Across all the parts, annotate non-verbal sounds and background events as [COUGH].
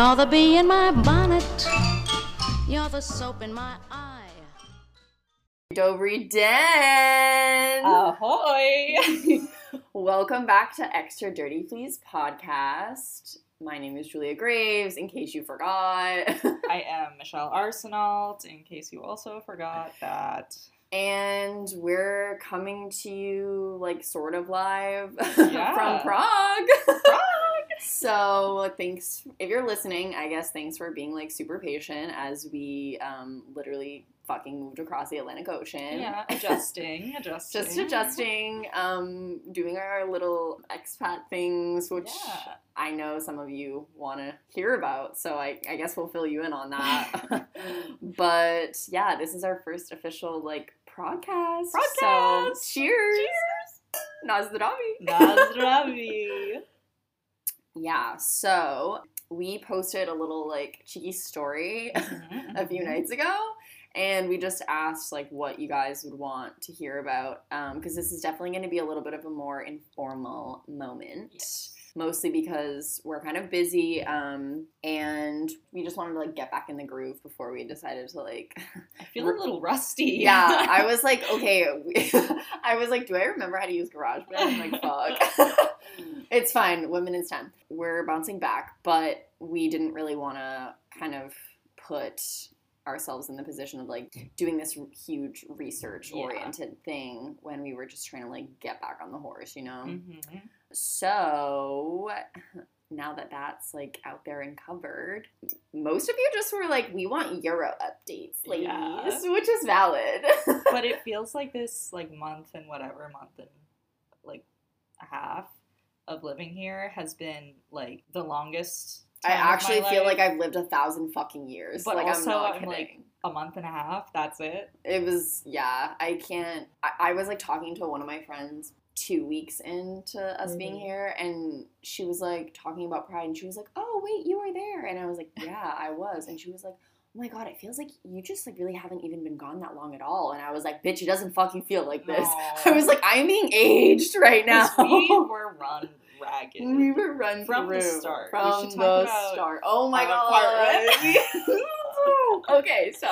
You're the bee in my bonnet. You're the soap in my eye. Dobry Den! Ahoy! [LAUGHS] Welcome back to Extra Dirty Please podcast. My name is Julia Graves, in case you forgot. I am Michelle Arsenault, in case you also forgot that. and we're coming to you like sort of live [LAUGHS] Yeah. from Prague. Prague! So thanks if you're listening. I guess thanks for being like super patient as we um, literally fucking moved across the Atlantic Ocean. Yeah, adjusting, [LAUGHS] adjusting. Just adjusting, um, doing our little expat things, which Yeah. I know some of you want to hear about. So I, I guess we'll fill you in on that. [LAUGHS] [LAUGHS] but yeah, this is our first official like podcast. So Podcast! cheers. Cheers. Nazdravi. Yeah, so we posted a little like cheeky story Mm-hmm, [LAUGHS] a few nights ago and we just asked like what you guys would want to hear about because this is definitely going to be a little bit of a more informal moment Yes. Mostly because we're kind of busy um, and we just wanted to like get back in the groove before we decided to like I feel a little rusty. [LAUGHS] yeah i [LAUGHS] was like okay [LAUGHS] i was like do i remember how to use garageband? I'm like fuck. It's fine women in stem. We're bouncing back but we didn't really want to kind of put ourselves in the position of like doing this huge research oriented thing when we were just trying to like get back on the horse you know? Mhm. So now that that's like out there and covered, most of you just were like, "We want Euro updates, ladies," Yeah. which is valid. [LAUGHS] But it feels like this like month and whatever month and like a half of living here has been like the longest. I time of my actually feel life. like I've lived a thousand fucking years. But like also, I'm I'm, like, a month and a half. That's it. it was yeah. I can't. I, I was like talking to one of my friends two weeks into us being Mhm. here, and she was like talking about Pride, and she was like, "Oh wait, you were there," and I was like, "Yeah, I was," and she was like. Oh my god, it feels like you just like really haven't even been gone that long at all. And I was like, bitch, it doesn't fucking feel like this. [LAUGHS] I was like, I'm being aged right now we [LAUGHS] were run ragged. We were run From the start. From the start. Oh my god. [LAUGHS] okay, so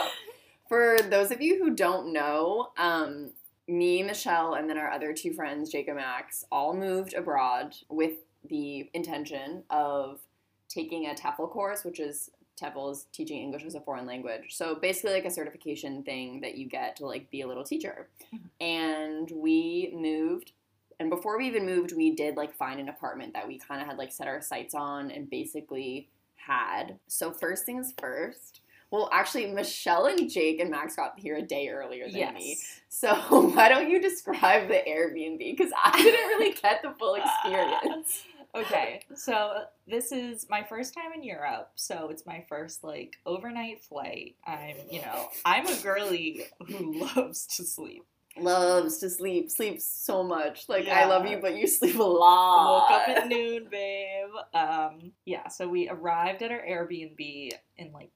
for those of you who don't know, um, me, Michelle, and then our other two friends, Jake and Max, all moved abroad with the intention of taking a TEFL course, which is TEFL is teaching English as a foreign language. So basically like a certification thing that you get to like be a little teacher. Mm-hmm. And we moved and before we even moved, we did like find an apartment that we kind of had like set our sights on and basically had. So first things first. Well, actually, Michelle and Jake and Max got here a day earlier than yes. me. So [LAUGHS] why don't you describe the Airbnb? Because I didn't really get the full experience. [LAUGHS] Okay, so this is my first time in Europe, so it's my first like overnight flight. I'm, you know, I'm a girly who [LAUGHS] loves to sleep. Loves to sleep, sleeps so much. Like I love you, but you sleep a lot. Woke up at noon, babe. Um, yeah, so we arrived at our Airbnb in like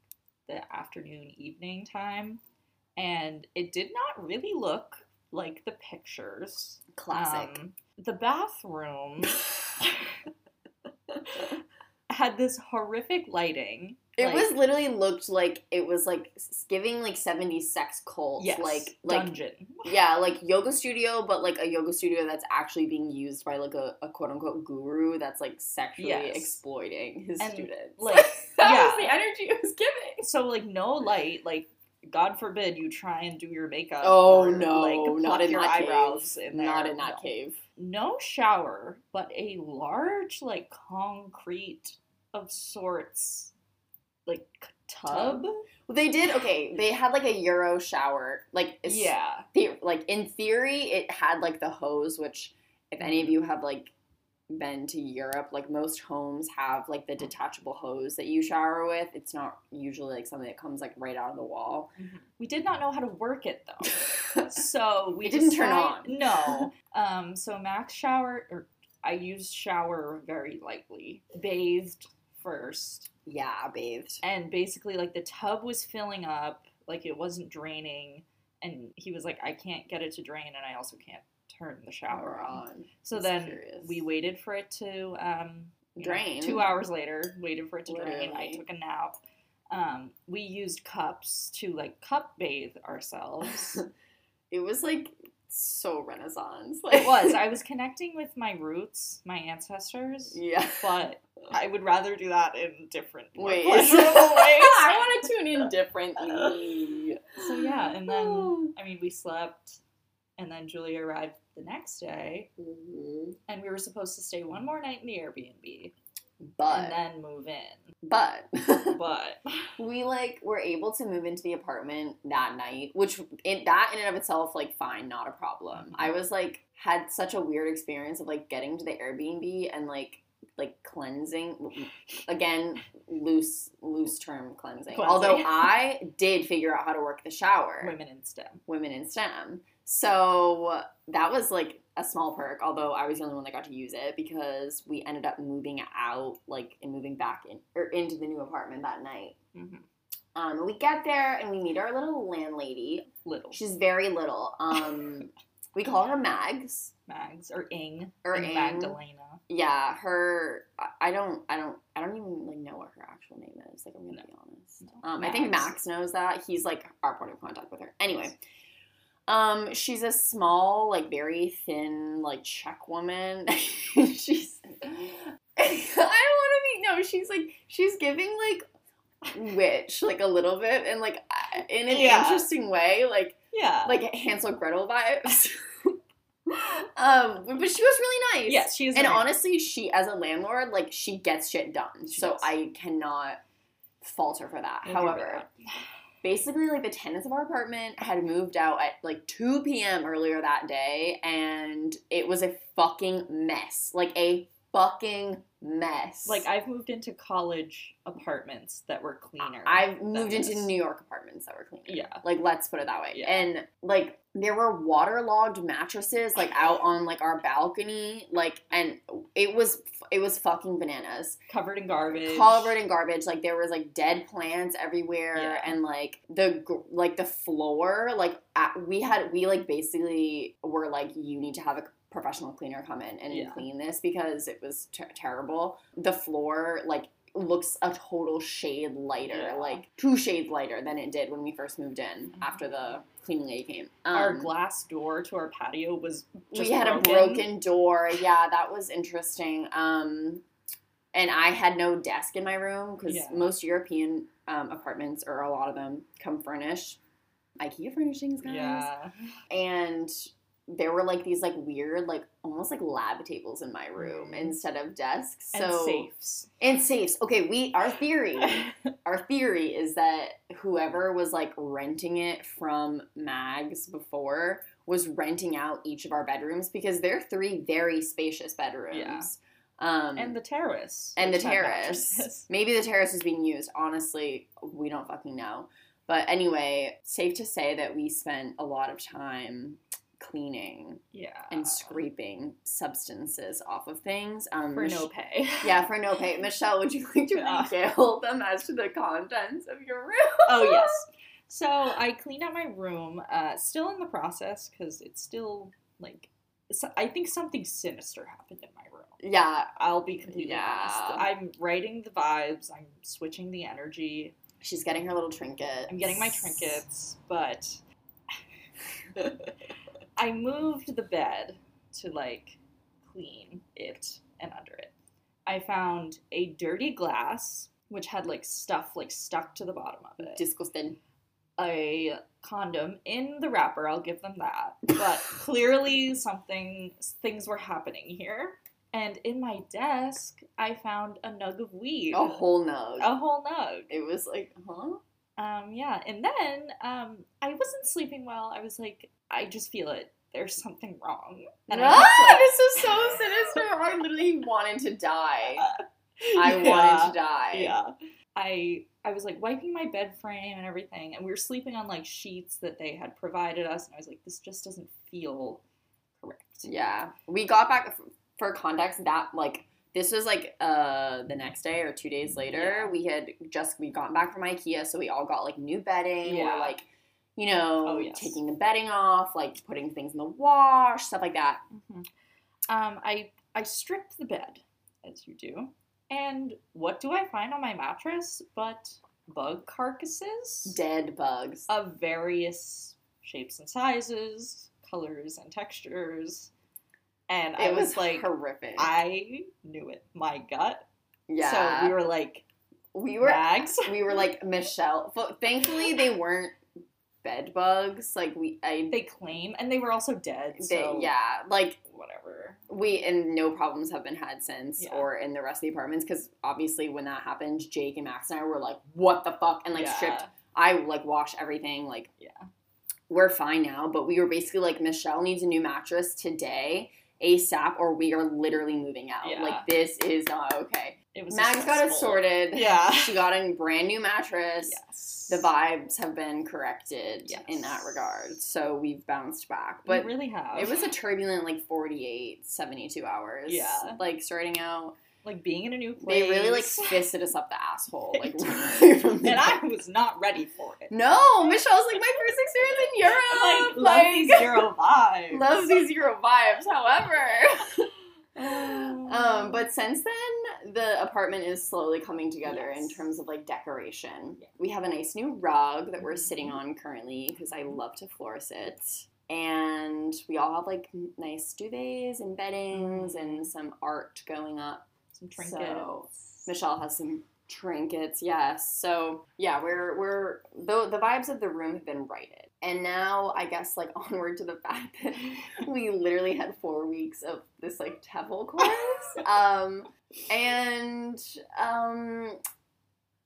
the afternoon, evening time, and it did not really look like the pictures. Classic. Um, the bathroom [LAUGHS] [LAUGHS] had this horrific lighting. It like- was literally looked like it was like giving like 70s sex cult. yes, Like like dungeon. [LAUGHS] yeah, like yoga studio, but like a yoga studio that's actually being used by like a, a quote unquote guru that's like sexually Yes. exploiting his And, students. like, [LAUGHS] that yeah. was the energy it was giving. So like no light, like God forbid you try and do your makeup. Oh or, no, like, not in your that eyebrows cave. in there. Not in that No. cave. No shower, but a large like concrete of sorts, like tub. Well, they did okay. They had like a Euro shower. Like Yeah, the- like in theory, it had like the hose, which if any of you have like been to Europe, like most homes have like the detachable hose that you shower with. It's not usually like something that comes like right out of the wall. we did not know how to work it though. [LAUGHS] So we It didn't turn decide- No. [LAUGHS] Um. So Max showered, or I used shower very lightly. Bathed first, yeah, bathed. and basically like the tub was filling up, like it wasn't draining, and he was like, "I can't get it to drain, and I also can't turn the shower on." So then curious. we waited for it to um, you know, Drain. two hours later, waited for it to drain. I took a nap. Um, we used cups to like cup bathe ourselves. [LAUGHS] It was like so renaissance. it was. I [LAUGHS] was connecting with my roots, my ancestors, yeah. but I would rather do that in different, Wait. [LAUGHS] [LAUGHS] ways. I want to tune in differently. So yeah, and then [SIGHS] I mean we slept, and then Julia arrived the next day, Mhm. and we were supposed to stay one more night in the Airbnb But and then move in. but [LAUGHS] But we like were able to move into the apartment that night, which in that in and of itself like fine, not a problem. I mm-hmm. was like had such a weird experience of like getting to the Airbnb and like like cleansing again loose loose term cleansing. Cleansing. Although [LAUGHS] I did figure out how to work the shower. women in STEM. women in STEM. So that was like a small perk, although I was the only one that got to use it because we ended up moving out, like, and moving back in or into the new apartment that night. Mm-hmm. Um, we get there and we meet our little landlady. Little She's very little. Um, [LAUGHS] we call her Mags Mags or Ing or Ing. Magdalena. Yeah, her. I- don't. I don't. I don't even like know what her actual name is. Like, I'm gonna No. be honest. No. Um, I think Max. Max knows that. He's like our point of contact with her. Anyway, um, she's a small, like very thin, like Czech woman. [LAUGHS] she's. I don't want to be. No, she's like she's giving like witch, like a little bit, and like in an Yeah. interesting way, like Yeah. like Hansel Gretel vibes. [LAUGHS] um, but she was really nice. yes, she is. And very- honestly, she as a landlord, like she gets shit done. She so does. I cannot falter for that. I However, that. Basically like the tenants of our apartment had moved out at like 2 p.m. earlier that day and it was a fucking mess. Like a fucking mess. like I've moved into college apartments that were cleaner. I've moved into. New York apartments that were cleaner. Yeah. Like let's put it that way. Yeah. And like there were waterlogged mattresses like out on like our balcony like and it was it was fucking bananas. covered in garbage. Covered in garbage like there was like dead plants everywhere Yeah. and like the like the floor like at, we had we like basically were like you need to have a professional cleaner come in and Yeah. clean this because it was ter- terrible. The floor like looks a total shade lighter, Yeah. like two shades lighter than it did when we first moved in after the cleaning lady came. our Um, glass door to our patio was just we had broken. a broken door. Yeah, that was interesting. Um, and I had no desk in my room because Yeah. most European um, apartments, or a lot of them, come furnished. IKEA furnishings, guys. Yeah. And there were like these like weird, like almost like lab tables in my room Mhm. instead of desks. And so safes. and safes. Okay, we our theory [LAUGHS] our theory is that whoever was like renting it from Mags before was renting out each of our bedrooms because they're three very spacious bedrooms. Yeah. Um, and the terrace. and the terrace. [LAUGHS] Maybe the terrace is being used. Honestly, we don't fucking know. But anyway, safe to say that we spent a lot of time cleaning Yeah. and scraping substances off of things. Um, for no pay. yeah, for no pay. Michelle, would you like to Yeah. regale them as to the contents of your room? oh yes. [LAUGHS] So I cleaned out my room. Uh, still in the process because it's still like. I think something sinister happened in my room. Yeah, I'll be completely Yeah. honest. I'm righting the vibes. I'm switching the energy. she's getting her little trinket. I'm getting my trinkets, but [LAUGHS] [LAUGHS] I moved the bed to like clean it and under it. I found a dirty glass which had like stuff like stuck to the bottom of it. Disgusting. a condom in the wrapper, I'll give them that. But [LAUGHS] clearly something things were happening here. And in my desk, I found a nug of weed. A whole nug. A whole nug. It was like, huh? Um, yeah, and then um, I wasn't sleeping well. I was like, I just feel it. There's something wrong. And I ah, like- this is so sinister. I literally wanted to die. I [LAUGHS] Yeah, wanted to die. Yeah. I I was like wiping my bed frame and everything, and we were sleeping on like sheets that they had provided us, and I was like, this just doesn't feel correct. Yeah. We got back for context that like this was like uh the next day or two days later. Yeah. We had just we gotten back from IKEA, so we all got like new bedding. Yeah. Or like you know, Oh, yes. taking the bedding off, like putting things in the wash, stuff like that. Um, I I stripped the bed, as you do. And what do I find on my mattress but bug carcasses Dead bugs. of various shapes and sizes, colors and textures. And I it was, was like, horrific. I knew it. My gut. yeah. So we were like, we were [LAUGHS] we were like Michelle. But thankfully, they weren't bed bugs. Like we, I, they claim, and they were also dead. they, So yeah, like whatever. we and no problems have been had since, Yeah. or in the rest of the apartments. Because obviously, when that happened, Jake and Max and I were like, "What the fuck?" and like Yeah. stripped. I like wash everything. Like, Yeah. we're fine now. But we were basically like, Michelle needs a new mattress today. ASAP, or we are literally moving out. Yeah. Like this is not okay. It was Max got it sorted. [LAUGHS] Yeah. She got a brand new mattress. Yes. The vibes have been corrected Yes. in that regard. So we've bounced back. We But really have. it was a turbulent like 48, 72 hours. Yeah. Like starting out. Like being in a new place. They really like fisted us up the asshole. [LAUGHS] Like [LAUGHS] and I was not ready for it. No, Michelle's like my first experience in [LAUGHS] Europe. like, love these Euro vibes. love these Euro vibes. However, um, but since then, the apartment is slowly coming together in terms of like decoration. Yeah. We have a nice new rug that we're sitting on currently because I love to floor sit. And we all have like nice duvets and beddings and some art going up. Some trinkets. So, Michelle has some trinkets, yes. So yeah, we're we're the the vibes of the room have been righted, and now I guess like [LAUGHS] onward to the fact that we literally had four weeks of this like TEFL [LAUGHS] course, um, and um,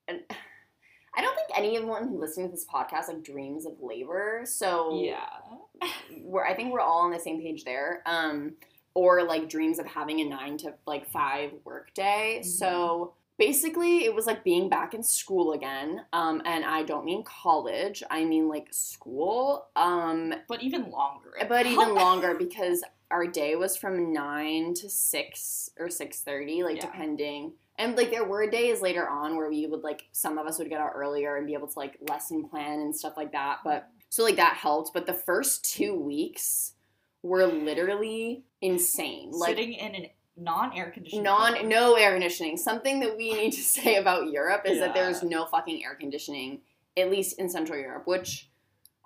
and I don't think anyone listening to this podcast like dreams of labor. So yeah. we're I think we're all on the same page there. Um, or like dreams of having a nine to like five work day. Mhm. So basically, it was like being back in school again. Um, and I don't mean college. I mean like school. Um, But even longer. but even [LAUGHS] longer because our day was from nine to six or six thirty, like Yeah. depending. And like there were days later on where we would like some of us would get out earlier and be able to like lesson plan and stuff like that. But so like that helped. But the first two weeks were literally insane. Like Sitting in an non-air conditioning non room. no air conditioning. Something that we need to [LAUGHS] say about Europe is that there's no fucking air conditioning, at least in Central Europe, which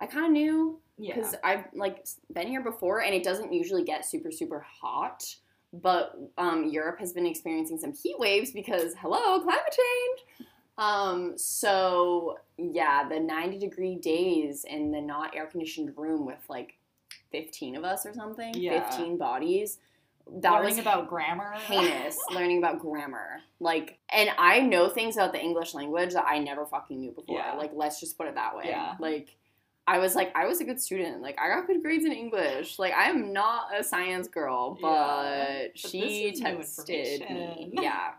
I kind of knew Yeah. because I've like been here before and it doesn't usually get super super hot. But um, Europe has been experiencing some heat waves because hello climate change. Um, so yeah, the ninety degree days in the not air conditioned room with like fifteen of us or something, Yeah. fifteen bodies. That Learning was about grammar. heinous [LAUGHS] learning about grammar like and i know things about the english language that i never fucking knew before Yeah. like let's just put it that way Yeah. like i was like i was a good student like i got good grades in english like i am not a science girl but, Yeah. But she this is new texted me [LAUGHS] yeah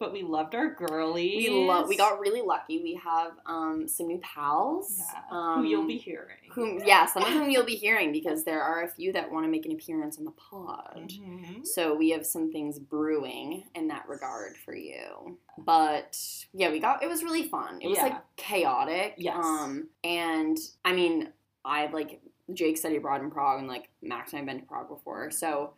But we loved our girlies. we love we got really lucky we have um some new pals Yeah. um, who you'll be hearing. whom yeah some of whom you'll be hearing because there are a few that want to make an appearance on the pod Mhm. So we have some things brewing in that regard for you. But yeah, we got it was really fun. It was Yeah. like chaotic. Yes. Um and I mean, I've like Jake studied abroad in Prague and like Max and I've been to Prague before. So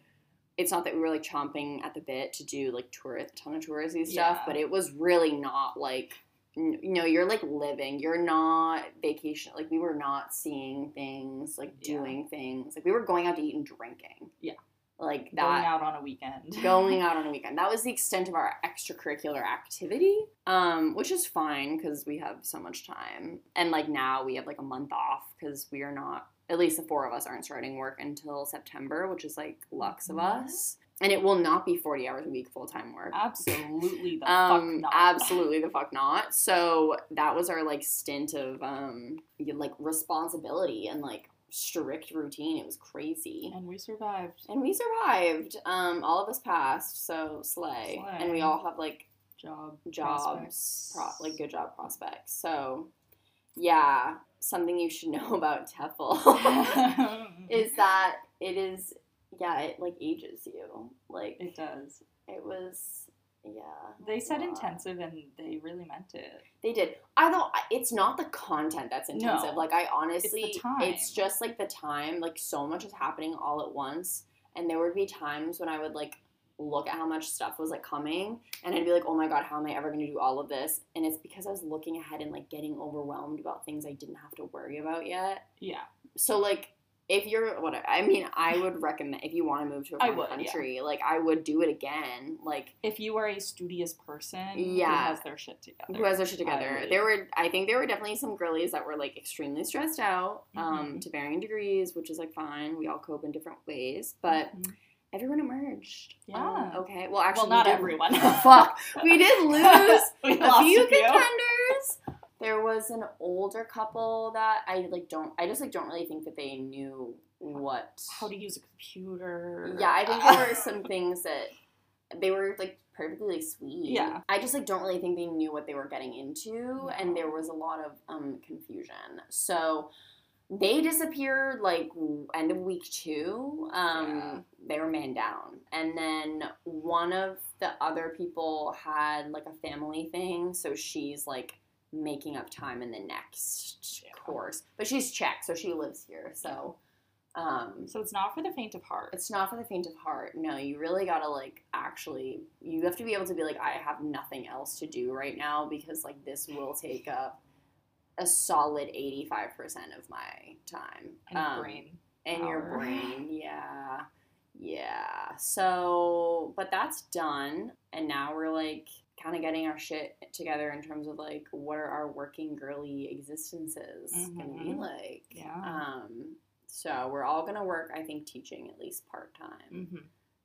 it's not that we were like chomping at the bit to do like tour ton of touristy stuff, Yeah. but it was really not like you know, you're like living. You're not vacation. Like we were not seeing things, like Yeah. doing things. Like we were going out to eat and drinking. Yeah. Like that Going out on a weekend. [LAUGHS] going out on a weekend. That was the extent of our extracurricular activity, um, which is fine because we have so much time. And like now we have like a month off because we are not, at least the four of us aren't starting work until September, which is like lux of Mhm. us. And it will not be 40 hours a week full time work. Absolutely the [LAUGHS] Um, fuck not. absolutely the fuck not. So that was our like stint of um, like responsibility and like strict routine. It was crazy. And we survived. And we survived. Um, all of us passed, so slay. Slay. And we all have like Job. jobs, pro- like good job prospects. So, yeah, something you should [LAUGHS] know about TEFL [LAUGHS] is that it is, yeah, it like ages you. Like it does. it was, yeah. They said wow. intensive and they really meant it. They did. I thought it's not the content that's intensive. No. Like I honestly, time. it's just like the time. Like so much is happening all at once, and there would be times when I would like look at how much stuff was like coming and I'd be like, oh my god, how am I ever gonna do all of this? And it's because I was looking ahead and like getting overwhelmed about things I didn't have to worry about yet. Yeah. So like if you're whatever I mean, I would recommend if you want to move to a foreign would, yeah. country, like I would do it again. Like If you are a studious person Yeah. who has their shit together. who has their shit together. There were, I think, there were definitely some girlies that were like extremely stressed out, um, Mhm. to varying degrees, which is like fine. We all cope in different ways, but Mhm. Everyone emerged. Um, Yeah. okay. Well, actually, well, not we everyone. [LAUGHS] [LAUGHS] Fuck. We did [LAUGHS] lose we a few a few. contenders. There was an older couple that I like. Don't I just like don't really think that they knew what How to use a computer. yeah, I think there were some things that they were like perfectly like sweet. Yeah. I just like don't really think they knew what they were getting into, No. and there was a lot of um confusion. So they disappeared like end of week two. Um, Yeah. They were man down, and then one of the other people had like a family thing, so she's like making up time in the next Yeah. course, but she's Czech, so she lives here. So. Um, So it's not for the faint of heart. it's not for the faint of heart. No, you really gotta like actually. You have to be able to be like, I have nothing else to do right now because like this will take up a solid eighty five percent of my time and Um, brain. and your brain. [LAUGHS] Yeah, yeah. So, but that's done, and now we're like kind of getting our shit together in terms of like what are our working girly existences gonna be Mhm. like. Yeah. Um, so we're all gonna work, I think, teaching at least part time. hmm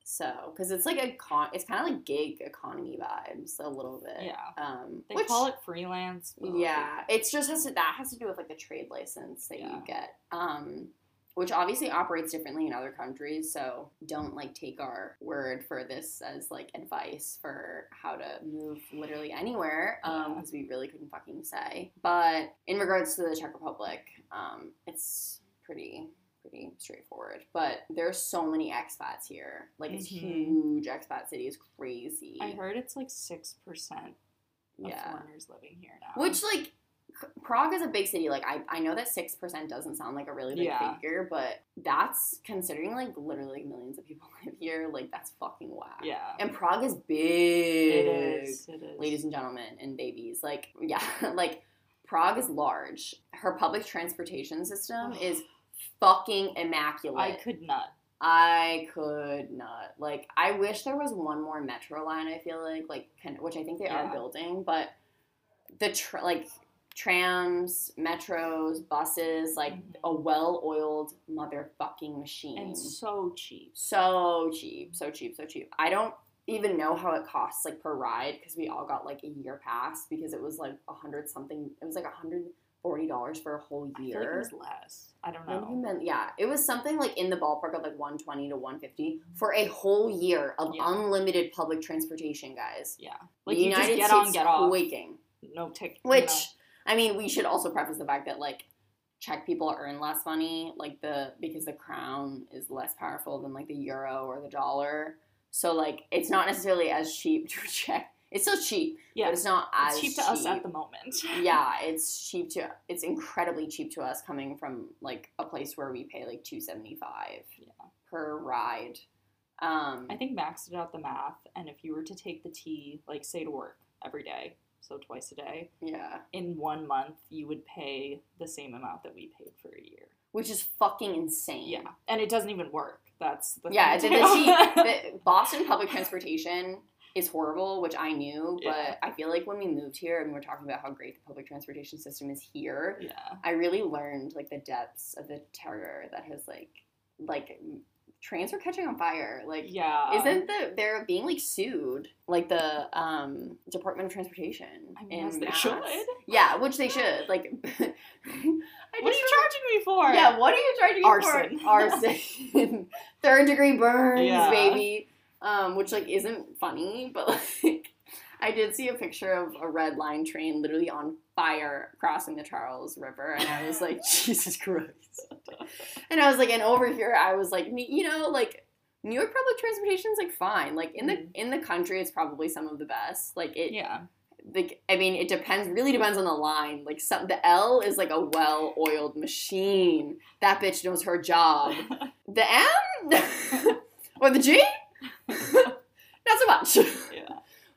So, because it's like a con, it's kind of like gig economy vibes a little bit. Yeah. Um, They which, call it freelance. Yeah, it's just has to that has to do with like the trade license that Yeah. you get. Um, which obviously operates differently in other countries. So don't like take our word for this as like advice for how to move literally anywhere. Um, because we really couldn't fucking say. But in regards to the Czech Republic, um, it's pretty pretty straightforward. But there's so many expats here. Like it's Mhm. huge expat city. It's crazy. I heard it's like six percent of yeah. foreigners living here now. Which like Prague is a big city. Like I, I know that six percent doesn't sound like a really big Yeah. figure, but that's considering like literally millions of people [LAUGHS] live here. Like that's fucking whack. yeah, And Prague is big. it is. It is. ladies and gentlemen and babies. Like [LAUGHS] yeah, like Prague is large. Her public transportation system [SIGHS] is fucking immaculate. I could not. I could not. Like, I wish there was one more metro line. I feel like, like, which I think they are building, but the tr- like trams, metros, buses, like Mhm. a well-oiled motherfucking machine. And so cheap. so cheap, so cheap, so cheap. I don't even know how it costs like per ride because we all got like a year pass because it was like a hundred something. It was like a hundred forty dollars for a whole like year. it was less. I don't know. meant- yeah, it was something like in the ballpark of like 120 to 150 for a whole year of Yeah. unlimited public transportation, guys. Yeah, like the you United just get States on, get off. quaking. No ticket. Which, I mean, we should also preface the fact that like Czech people earn less money, like the because the crown is less powerful than like the euro or the dollar. So like it's not necessarily as cheap [LAUGHS] to Czech. It's still cheap, yeah, but it's not as it's cheap to us at the moment. [LAUGHS] yeah, it's cheap to it's incredibly cheap to us coming from like a place where we pay like two seventy five Yeah. per ride. Um, I think Max did out the math, and if you were to take the T, like say to work every day, so twice a day, yeah, in one month you would pay the same amount that we paid for a year. which is fucking insane. Yeah, and it doesn't even work. That's the yeah. The, thing, the, too. T- [LAUGHS] the Boston public transportation is horrible, which I knew, Yeah. but I feel like when we moved here and we are talking about how great the public transportation system is here, yeah, I really learned like the depths of the terror that has like like trains are catching on fire. Like yeah. Isn't the they're being like sued, like the um Department of Transportation? I mean, they Mass. should. Yeah, which they should. [LAUGHS] Like, [LAUGHS] What are you charging me for? Yeah, what are you charging me Arson. for? Arson, [LAUGHS] third degree burns, Yeah. baby. Um, which like isn't funny, but like. I did see a picture of a red line train literally on fire crossing the Charles River, and I was like, [LAUGHS] Jesus Christ. And I was like, and over here, I was like, you know, like New York public transportation is like fine. Like in the Mhm. in the country, it's probably some of the best. Like it, Yeah. like I mean, it depends. Really depends on the line. Like some the L is like a well oiled machine. That bitch knows her job. [LAUGHS] The M [LAUGHS] or the G, not so much. Yeah.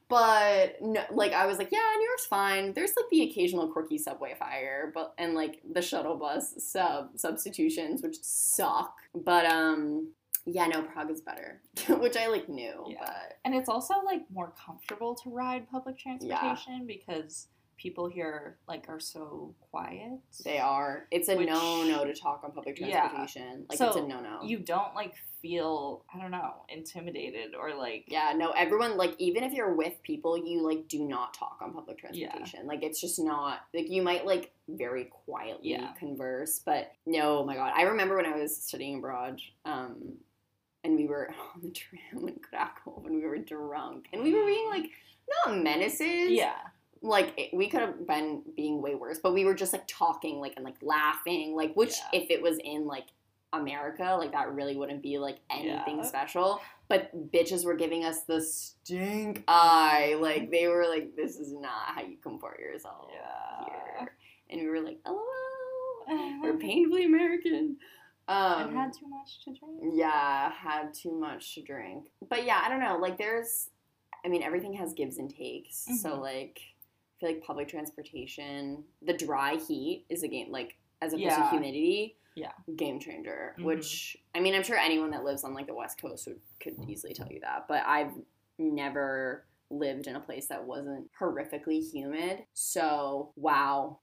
But no, like I was like, yeah, New York's fine. There's like the occasional quirky subway fire, but and like the shuttle bus sub substitutions, which suck. But um, yeah, no, Prague is better, [LAUGHS] which I like knew. Yeah. But And it's also like more comfortable to ride public transportation because people here like are so quiet. they are. It's a Which- no no to talk on public Yeah. transportation. Like it's a So, no no. You don't like feel I don't know intimidated or like Yeah, no, everyone like even if you're with people, you like do not talk on public Yeah. transportation. Like it's just not like you might like very quietly Yeah. converse, but no, oh my god. I remember when I was studying abroad, um and we were [LAUGHS] on the tram in Krakow and we were drunk and we were being like not menaces. yeah Like it, we could have been being way worse, but we were just like talking like and like laughing, like which Yeah. if it was in like America, like that really wouldn't be like anything Yeah. special. But bitches were giving us the stink eye. Like they were like, this is not how you comport yourself yeah here. And we were like, hello, [LAUGHS] we're painfully American. Um, and had too much to drink. yeah, had too much to drink. But yeah, I don't know. Like there's I mean everything has gives and takes. So Mhm. like I feel like public transportation, the dry heat is a game like as opposed Yeah. to humidity. Yeah. Game changer. Mhm. Which I mean I'm sure anyone that lives on like the West Coast would could easily tell you that. But I've never lived in a place that wasn't horrifically humid. So wow,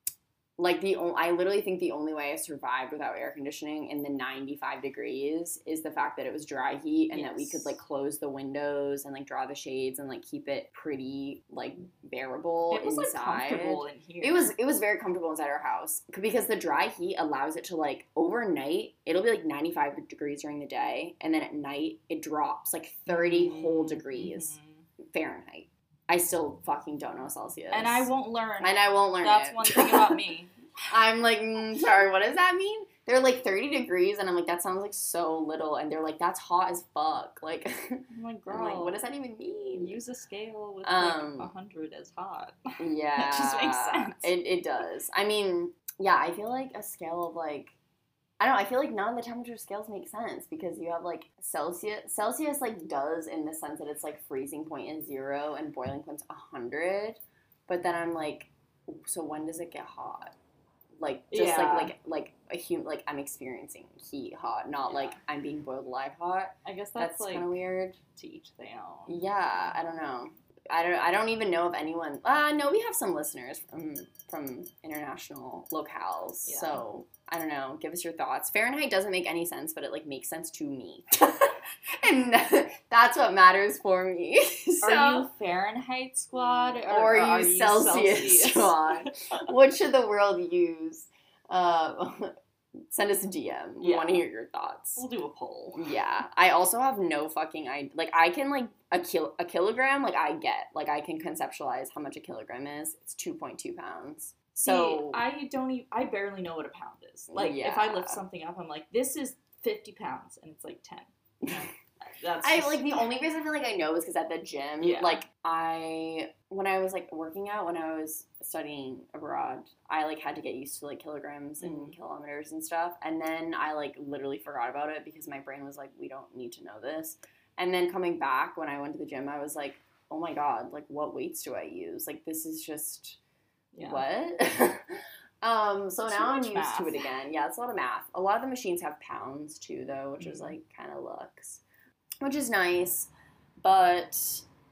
like the o- I literally think the only way I survived without air conditioning in the 95 degrees is the fact that it was dry heat and that we could like close the windows and like draw the shades and like keep it pretty like bearable It was like inside. comfortable in here. It was it was very comfortable inside our house because the dry heat allows it to like overnight it'll be like 95 degrees during the day and then at night it drops like 30 whole Mhm, degrees mhm. Fahrenheit. I still fucking don't know Celsius. And I won't learn. and I won't learn That's it. one thing about me. [LAUGHS] I'm like, mm, sorry, what does that mean? They're like 30 degrees, and I'm like, that sounds like so little. And they're like, that's hot as fuck. Like, [LAUGHS] I'm like, girl, I'm like, what does that even mean? use a scale with Um, like a hundred as hot. [LAUGHS] Yeah, it just makes sense. It it does. I mean, yeah, I feel like a scale of like, I don't. know, I feel like none of the temperature scales make sense because you have like Celsius. Celsius like does in the sense that it's like freezing point is zero and boiling point's a hundred. But then I'm like, so when does it get hot? Like just Yeah. like like like a human like I'm experiencing heat hot, not Yeah. like I'm being boiled alive hot. I guess That's, that's, like kind of weird. to each their own. Yeah, I don't know. I don't. I don't even know if anyone. Uh, no, we have some listeners from from international locales. Yeah. So I don't know. Give us your thoughts. Fahrenheit doesn't make any sense, but it like makes sense to me, [LAUGHS] and [LAUGHS] that's what matters for me. [LAUGHS] so, Are you Fahrenheit squad or, or, are you Celsius, Celsius? squad? what should the world use? Uh, send us a DM. We Yeah. want to hear your thoughts. We'll do a poll. Yeah, I also have no fucking I like I can like a kil a kilogram like I get like I can conceptualize how much a kilogram is. It's two point two pounds. So See, I don't even. I barely know what a pound is. Like if I lift something up, I'm like, this is fifty pounds, and it's like ten. [LAUGHS] That's I just- like the [LAUGHS] only reason I feel like I know is because at the gym, Yeah. like I when I was like working out when I was studying abroad, I like had to get used to like kilograms and Mhm. kilometers and stuff, and then I like literally forgot about it because my brain was like, we don't need to know this. And then coming back when I went to the gym, I was like, oh my god, like what weights do I use? Like this is just yeah. what? [LAUGHS] um, so now I'm used math. to it again. Yeah, it's a lot of math. A lot of the machines have pounds too, though, which is Mhm. like kind of looks, which is nice. But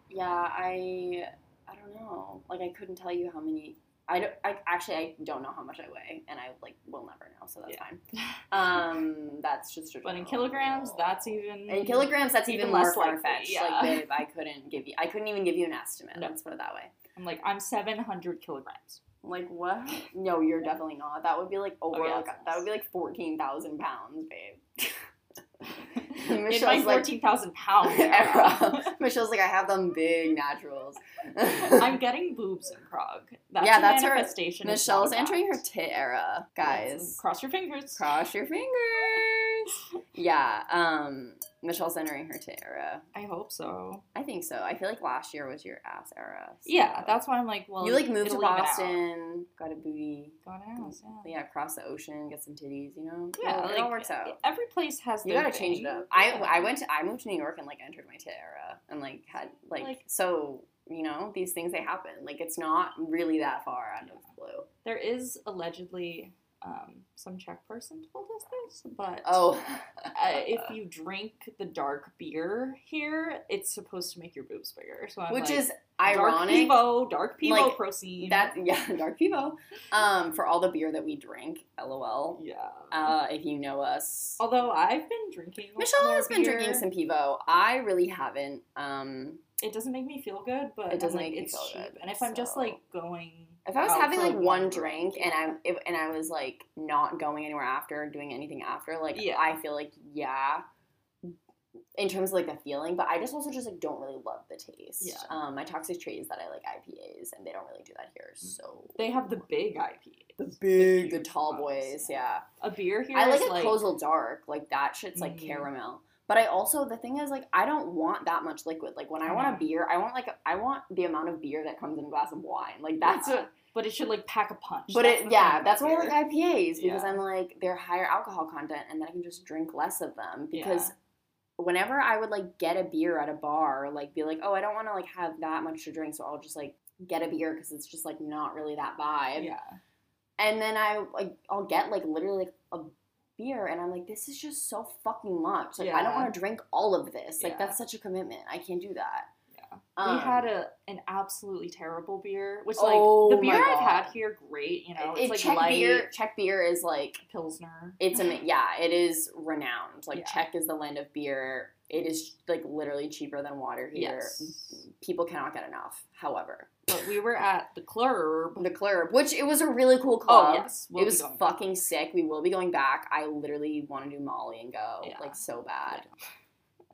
yeah, I I don't know. Like I couldn't tell you how many. I don't. I actually I don't know how much I weigh, and I like will never know. So that's Yeah. fine. [LAUGHS] Um, that's just a But in kilograms, that's even In kilograms, that's even, even less far fetched. yeah. Like, babe, I couldn't give you. I couldn't even give you an estimate. No. Let's put it that way. I'm like, I'm 700 kilograms. Like what? No, you're definitely not. That would be like over. Oh, yeah, like, that would be like fourteen thousand pounds, babe. [LAUGHS] In my Michelle's like 14,000 pound [LAUGHS] era. Michelle's like, I have them big naturals. [LAUGHS] I'm [LAUGHS] getting boobs in Prague. That's Yeah, that's her- manifestation. Michelle's entering her tit era, guys. Cross your fingers. Cross your fingers. yeah. Um, Michelle's entering her tit era. I hope so. I think so. I feel like last year was your ass era. so- Yeah, that's why I'm like, well, you like moved to it'll even out. Boston, got a booty, Got out, yeah. yeah, cross the ocean, get some titties. You know, Yeah, it like, it all works out. Every place has. You gotta change it up. I I went to I moved to New York and like entered my tit era and like had like, Like- so you know these things they happen like it's not really that far out of the blue. There is allegedly um, some Czech person told us this, but Oh, [LAUGHS] uh, if you drink the dark beer here, it's supposed to make your boobs bigger. So I'm which like, is dark ironic. pivo, dark pivo Like, proceed. That [LAUGHS] yeah, dark pivo. Um, for all the beer that we drink, lol. yeah. Uh, if you know us, Although I've been drinking, Michelle has been beer. drinking some pivo. I really haven't. Um, It doesn't make me feel good, but It doesn't like, make me it's feel cheap. good, And if I'm just like going, if I was out having like one one drink drink, and I if, and I was like not going anywhere after or doing anything after, like Yeah. I feel like yeah, in terms of like the feeling, but I just also just like don't really love the taste. Yeah. Um, my toxic trait is that I like IPAs and they don't really do that here. So they have the big IPAs, the big, the huge tall ones, boys, yeah. yeah. A beer here I like is a like Kozel Dark. Like that shit's like Mhm. caramel. But I also the thing is like I don't want that much liquid. Like when I want a beer, I want like a, I want the amount of beer that comes in a glass of wine. Like that's Yeah. what. But it should like pack a punch. But That's it yeah, that's why I like. IPAs because Yeah. I'm like they're higher alcohol content and then I can just drink less of them because. Yeah. Whenever I would like get a beer at a bar, like be like, oh, I don't want to like have that much to drink, so I'll just like get a beer because it's just like not really that vibe. Yeah. And then I like I'll get like literally like a beer and I'm like, this is just so fucking much. Like I don't want to drink all of this. Like Yeah. that's such a commitment. I can't do that. Yeah. Um, we had a an absolutely terrible beer, which Oh like the beer I've had here, great. You know, it, it's like Czech light beer. Czech beer is like pilsner. it's a [LAUGHS] yeah. It is renowned. Like Yeah. Czech is the land of beer. It is like literally cheaper than water here. Yes. People cannot get enough. However, But we were at the club. the club, which it was a really cool club. Oh yes, we'll it was going back. fucking sick. We will be going back. I literally want to do Molly and go Yeah. like so bad.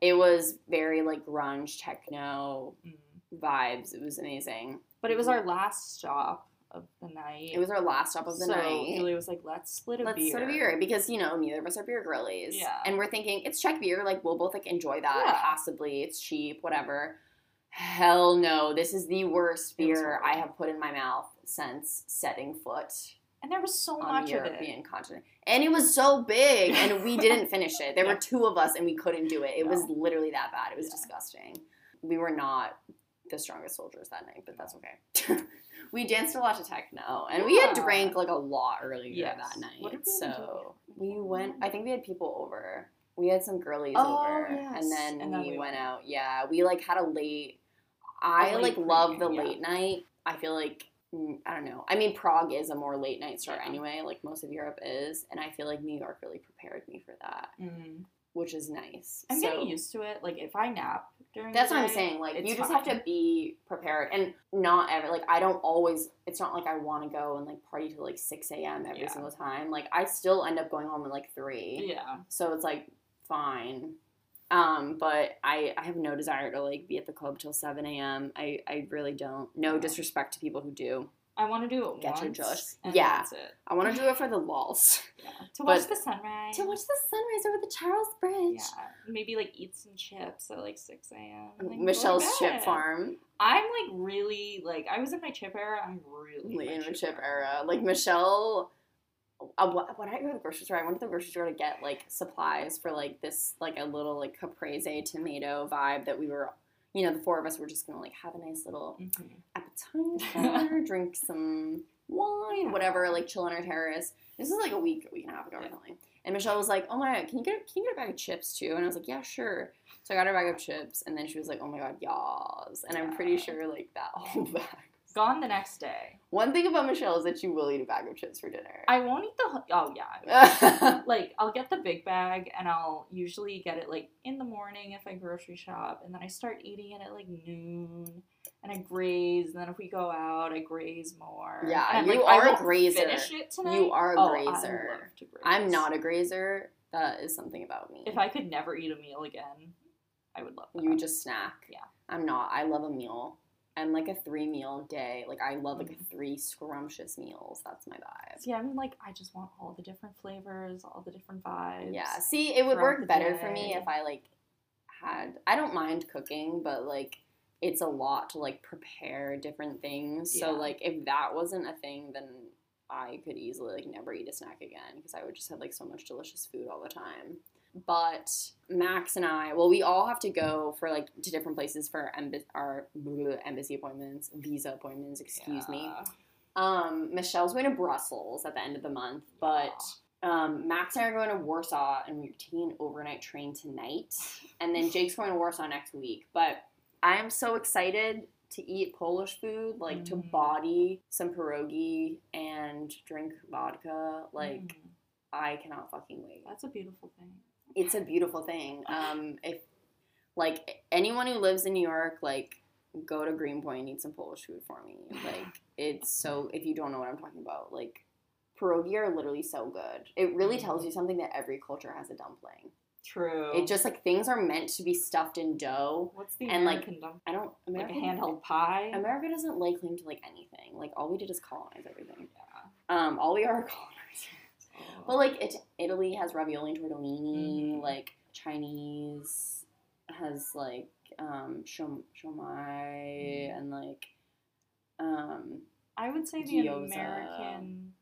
It was very like grunge techno Mm. vibes. It was amazing. But it was our last stop of the night. It was our last stop of the so night. Julia was like, "Let's split a Let's beer." start a beer because you know neither of us are beer girlies. Yeah. and we're thinking it's Czech beer. Like we'll both like enjoy that Yeah. possibly. It's cheap, whatever. Hell no! This is the worst beer I have put in my mouth since setting foot And there was so much the of European it. continent. And it was so big, and we didn't [LAUGHS] finish it. There Yeah. were two of us, and we couldn't do it. It was literally that bad. It was Yeah. disgusting. We were not the strongest soldiers that night, but that's okay. [LAUGHS] we danced a lot to techno, and we had drank like a lot earlier Yes. that night. What did we so we went. I think we had people over. We had some girlies Oh, over, yes. and then And we, we went out. Yeah, we like had a late. I late like love the yeah. late night. I feel like I don't know. I mean, Prague is a more late night start Yeah. anyway, like most of Europe is, and I feel like New York really prepared me for that, Mm. which is nice. I'm So- getting used to it. Like if I nap during, That's what I'm saying. Like you just fine. have to be prepared, and not ever. Like I don't always. It's not like I want to go and like party till like six a.m. every Yeah. single time. Like I still end up going home at like three. Yeah. So it's like fine. Um, but I, I have no desire to like be at the club till seven a.m. I, I really don't. No disrespect to people who do. I want to do it Get your and Yeah. I want to do it for the lols. [LAUGHS] Yeah. To But- watch the sunrise. to watch the sunrise over the Charles Bridge. Yeah. Maybe like eat some chips at like six a.m. and then go to Michelle's chip farm. I'm like really like I was in my chip era. I'm really in my the chip era. Like Michelle, uh, when I go to the grocery store, I went to the grocery store to get like supplies for like this like a little like caprese tomato vibe that we were, you know, the four of us were just gonna like have a nice little Mhm. appetizer, [LAUGHS] drink some wine, whatever, like chill on our terrace. This is like a week, a week and a half ago or something. And Michelle was like, "Oh my god, can you get can you get a bag of chips too?" And I was like, "Yeah, sure." So I got her a bag of chips, and then she was like, "Oh my god, yas!" And I'm pretty sure like that whole [LAUGHS] bag. Gone the next day. One thing about Michelle is that you will eat a bag of chips for dinner. I won't eat the. whole- Oh yeah. [LAUGHS] Like I'll get the big bag and I'll usually get it like in the morning if I grocery shop and then I start eating it at like noon and I graze and then if we go out I graze more. Yeah, and you like, are a grazer. Finish it tonight. You are a Oh, I grazer. love to graze. I'm not a grazer. That is something about me. If I could never eat a meal again, I would love that. you would just snack. Yeah. I'm not. I love a meal. And like a three meal day. Like I love like Mhm. three scrumptious meals. That's my vibe. Yeah, I'm like, I just want all the different flavors, all the different vibes. Yeah. See, it would work better for me if I like had. I don't mind cooking, but like it's a lot to like prepare different things. So like if that wasn't a thing, then I could easily like never eat a snack again because I would just have like so much delicious food all the time. But Max and I, well, we all have to go for like to different places for emb- our embassy appointments, visa appointments. Excuse me. Um, Michelle's going to Brussels at the end of the month, but um, Max and I are going to Warsaw, and we're taking an overnight train tonight. And then Jake's going to Warsaw next week. But I am so excited to eat Polish food, like to Mhm. body some pierogi and drink vodka. Like Mm, I cannot fucking wait. that's a beautiful thing. It's a beautiful thing. Um, if like anyone who lives in New York, like go to Greenpoint and eat some Polish food for me. Like it's so. If you don't know what I'm talking about, like pierogi are literally so good. It really tells you something that every culture has a dumpling. True. It just like things are meant to be stuffed in dough. What's the and, like, American dump? I don't. Like America, a handheld pie. America doesn't lay claim to like anything. Like all we did is colonize everything. Yeah. Um, all we are. But like it, Italy has ravioli and tortellini. Mhm. Like Chinese has like um shom shomai Mhm. and like um I would say the Gyoza. American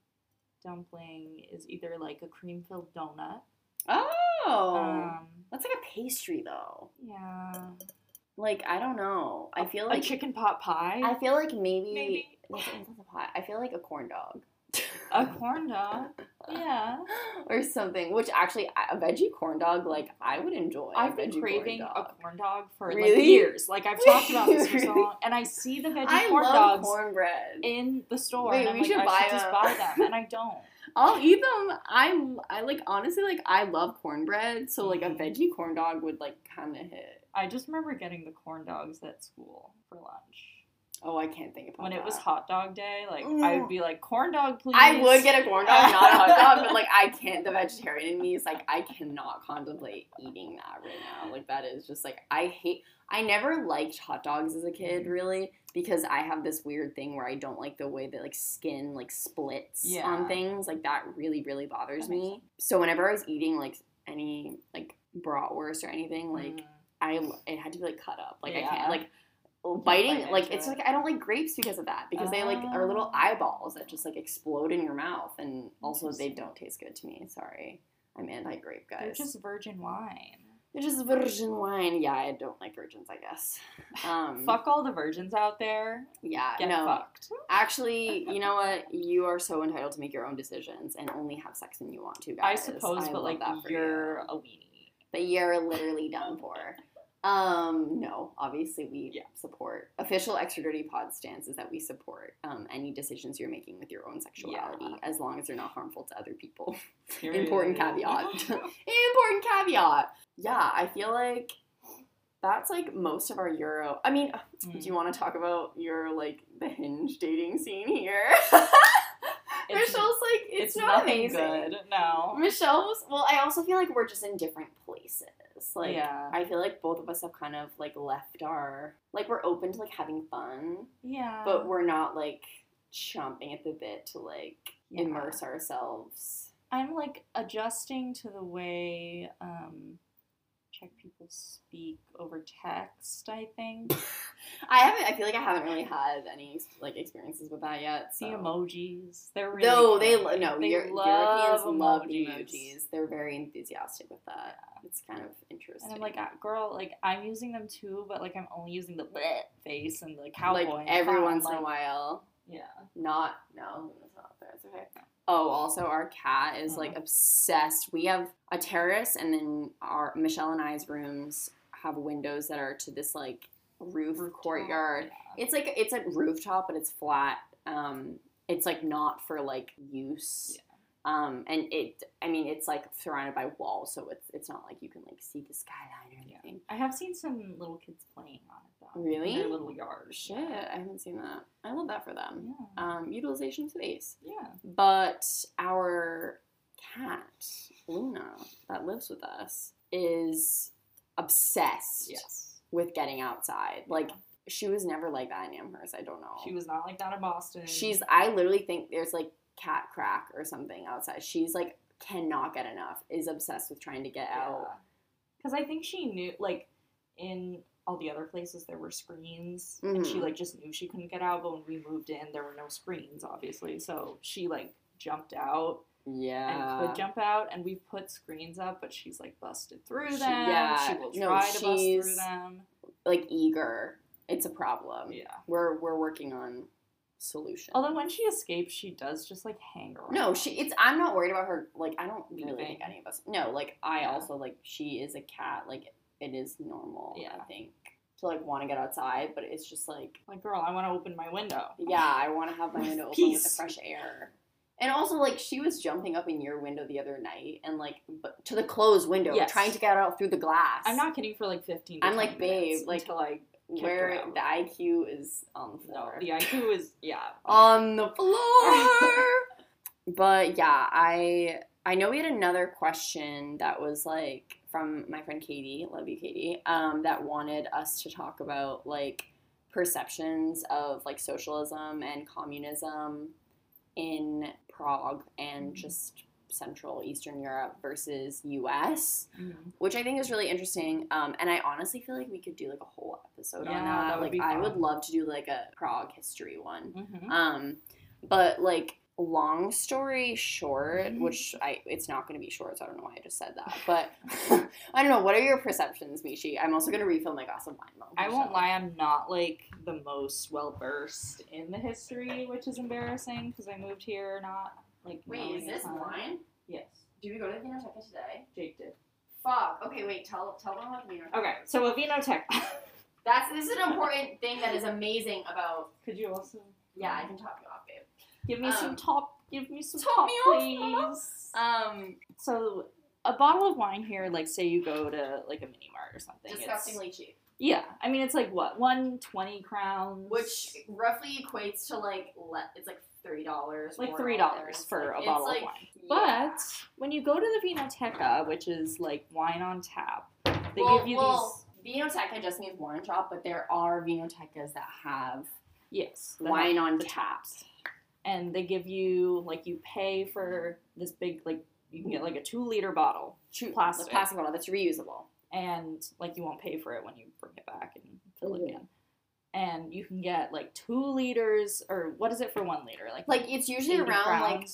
dumpling is either like a cream filled donut. oh Um, that's like a pastry though. yeah. Like I don't know. I feel a like chicken pot pie. I feel like maybe, Maybe. That's a pie. I feel like a corn dog. A [LAUGHS] corn dog. Yeah. [GASPS] or something. Which actually, a veggie corn dog, like I would enjoy. I've been craving corn a corn dog for like years. Like I've talked about this for so [LAUGHS] long, and I see the veggie I corn dogs cornbread. in the store, Wait, and I'm we like, should I buy should just buy them, and I [LAUGHS] don't. I'll eat them. I I like honestly like I love cornbread, so like a veggie corn dog would like kind of hit. I just remember getting the corn dogs at school for lunch. Oh, I can't think about When it was hot dog day, like. I would be like, corn dog, please. I would get a corn dog, not a hot dog, but like I can't. The vegetarian in me is like I cannot contemplate eating that right now. Like that is just like I hate. I never liked hot dogs as a kid, really, because I have this weird thing where I don't like the way that like skin like splits Yeah. on things. Like that really, really bothers That me. So whenever I was eating like any like bratwurst or anything, like Mm. I it had to be like cut up. Like I can't like biting like it's it. like I don't like grapes because of that because they like are little Oh. eyeballs that just like explode in your mouth and also they don't taste good to me. Sorry. I'm anti grape guys. They're just virgin wine. They're just virgin wine. Yeah, I don't like virgins, I guess. [LAUGHS] Um Fuck all the virgins out there. yeah, Get no. fucked. Actually, you know what? [LAUGHS] You are so entitled to make your own decisions and only have sex when you want to, Guys. I suppose, I but like you're you. a weenie. but you're literally done for. Um, no, obviously we Yeah. support official extra dirty pod stance is that we support um, any decisions you're making with your own sexuality Yeah. as long as they're not harmful to other people. Important caveat. [LAUGHS] [LAUGHS] Important caveat. Yeah, I feel like that's like most of our Euro. I mean, Mm. do you want to talk about your like the hinge dating scene here? [LAUGHS] Michelle's like it's, It's not amazing. good. No. Michelle's well, I also feel like we're just in different places. Like Yeah. I feel like both of us have kind of like left our like we're open to like having fun, Yeah. but we're not like chomping at the bit to like Yeah. immerse ourselves. I'm like adjusting to the way um Czech people speak over text, I think. [LAUGHS] I haven't I feel like I haven't really had any like experiences with that yet. So. emojis. They're really no, they lo- no. They Euro- love Europeans love emojis. emojis. They're very enthusiastic with that. It's kind of interesting. And I'm like, ah, girl, like I'm using them too, but like I'm only using the face and the cowboy. like every once in a while. Yeah. Not no, it's not there. It's okay. Oh, also our cat is like Uh-huh. obsessed. We have a terrace, and then our Michelle and I's rooms have windows that are to this like roof Rooftop, courtyard. yeah. It's like it's a rooftop, but it's flat. Um, it's like not for like use. Um, and it, I mean, it's like surrounded by walls, so it's it's not like you can like see the skyline or Yeah. anything. I have seen some little kids playing on it. Really? Their little yard. Shit, I haven't seen that. I love that for them. Yeah. Um, utilization of space. Yeah. But our cat, Luna, that lives with us, is obsessed Yes. with getting outside. Like she was never like that in Amherst. I don't know. She was not like that in Boston. She's. I literally think there's like cat crack or something outside. She's like cannot get enough. Is obsessed with trying to get out. Because I think she knew, like, in all the other places there were screens, and she Mhm. like just knew she couldn't get out. But when we moved in, there were no screens, obviously. So she like jumped out Yeah. and could jump out, and we've put screens up, but she's like busted through She- them. yeah, she will no, try to bust through them. like eager. It's a problem. Yeah. We're we're working on solution Although when she escapes, she does just like hang around. No, she. It's. I'm not worried about her. Like, I don't really think any of us. No, like I Yeah. also like she is a cat. Like it is normal. Yeah. I think to like want to get outside, but it's just like like girl, I want to open my window. yeah, I want to have my window open with the fresh air. And also, like she was jumping up in your window the other night, and like but to the closed window, Yes. trying to get out through the glass. I'm not kidding for like 15. to I'm like, babe, like, I where the IQ is on the no, floor. the IQ is yeah. on the [LAUGHS] floor. but yeah, I I know we had another question that was like from my friend Katie, love you Katie, um, that wanted us to talk about like perceptions of like socialism and communism in Prague and just Central Eastern Europe versus US, which I think is really interesting. Um, and I honestly feel like we could do like a whole episode on Yeah, that. that would like be I would love to do like a Prague history one. Mhm. Um, but like long story short, Mhm. which I it's not going to be short, so I don't know why I just said that. But [LAUGHS] I don't know. What are your perceptions, Mishi? I'm also going to refill my glass of wine though. I won't so- lie, I'm not like the most well versed in the history, which is embarrassing because I moved here not like. Wait, is this wine? Yes, Did we go to the Vinoteca today? Jake did. Fuck. Okay, wait. Tell tell them about the Vinoteca. Okay, so a Vinotech. [LAUGHS] That's this is an important thing that is amazing about. Could you also? Yeah, I can talk. you off, babe. Give me some Um, top. Give me some top top, me please. Um, So a bottle of wine here, like say you go to like a mini mart or something. it's- disgustingly cheap. Yeah, I mean it's like what one twenty crowns, Which roughly equates to like le- it's like three dollars. like three dollars for a bottle of wine. Yeah. But when you go to the Vinoteca, which is like wine on tap, they well, give you well, Vinoteca just means wine shop, but there are Vinotecas that have yes wine on the tap. And they give you like you pay for this big like you can get like a two liter bottle Plastic. plastic bottle that's reusable. and like you won't pay for it when you bring it back and fill it again. And you can get like two liters or what is it for one liter? Like Like it's usually 80 around like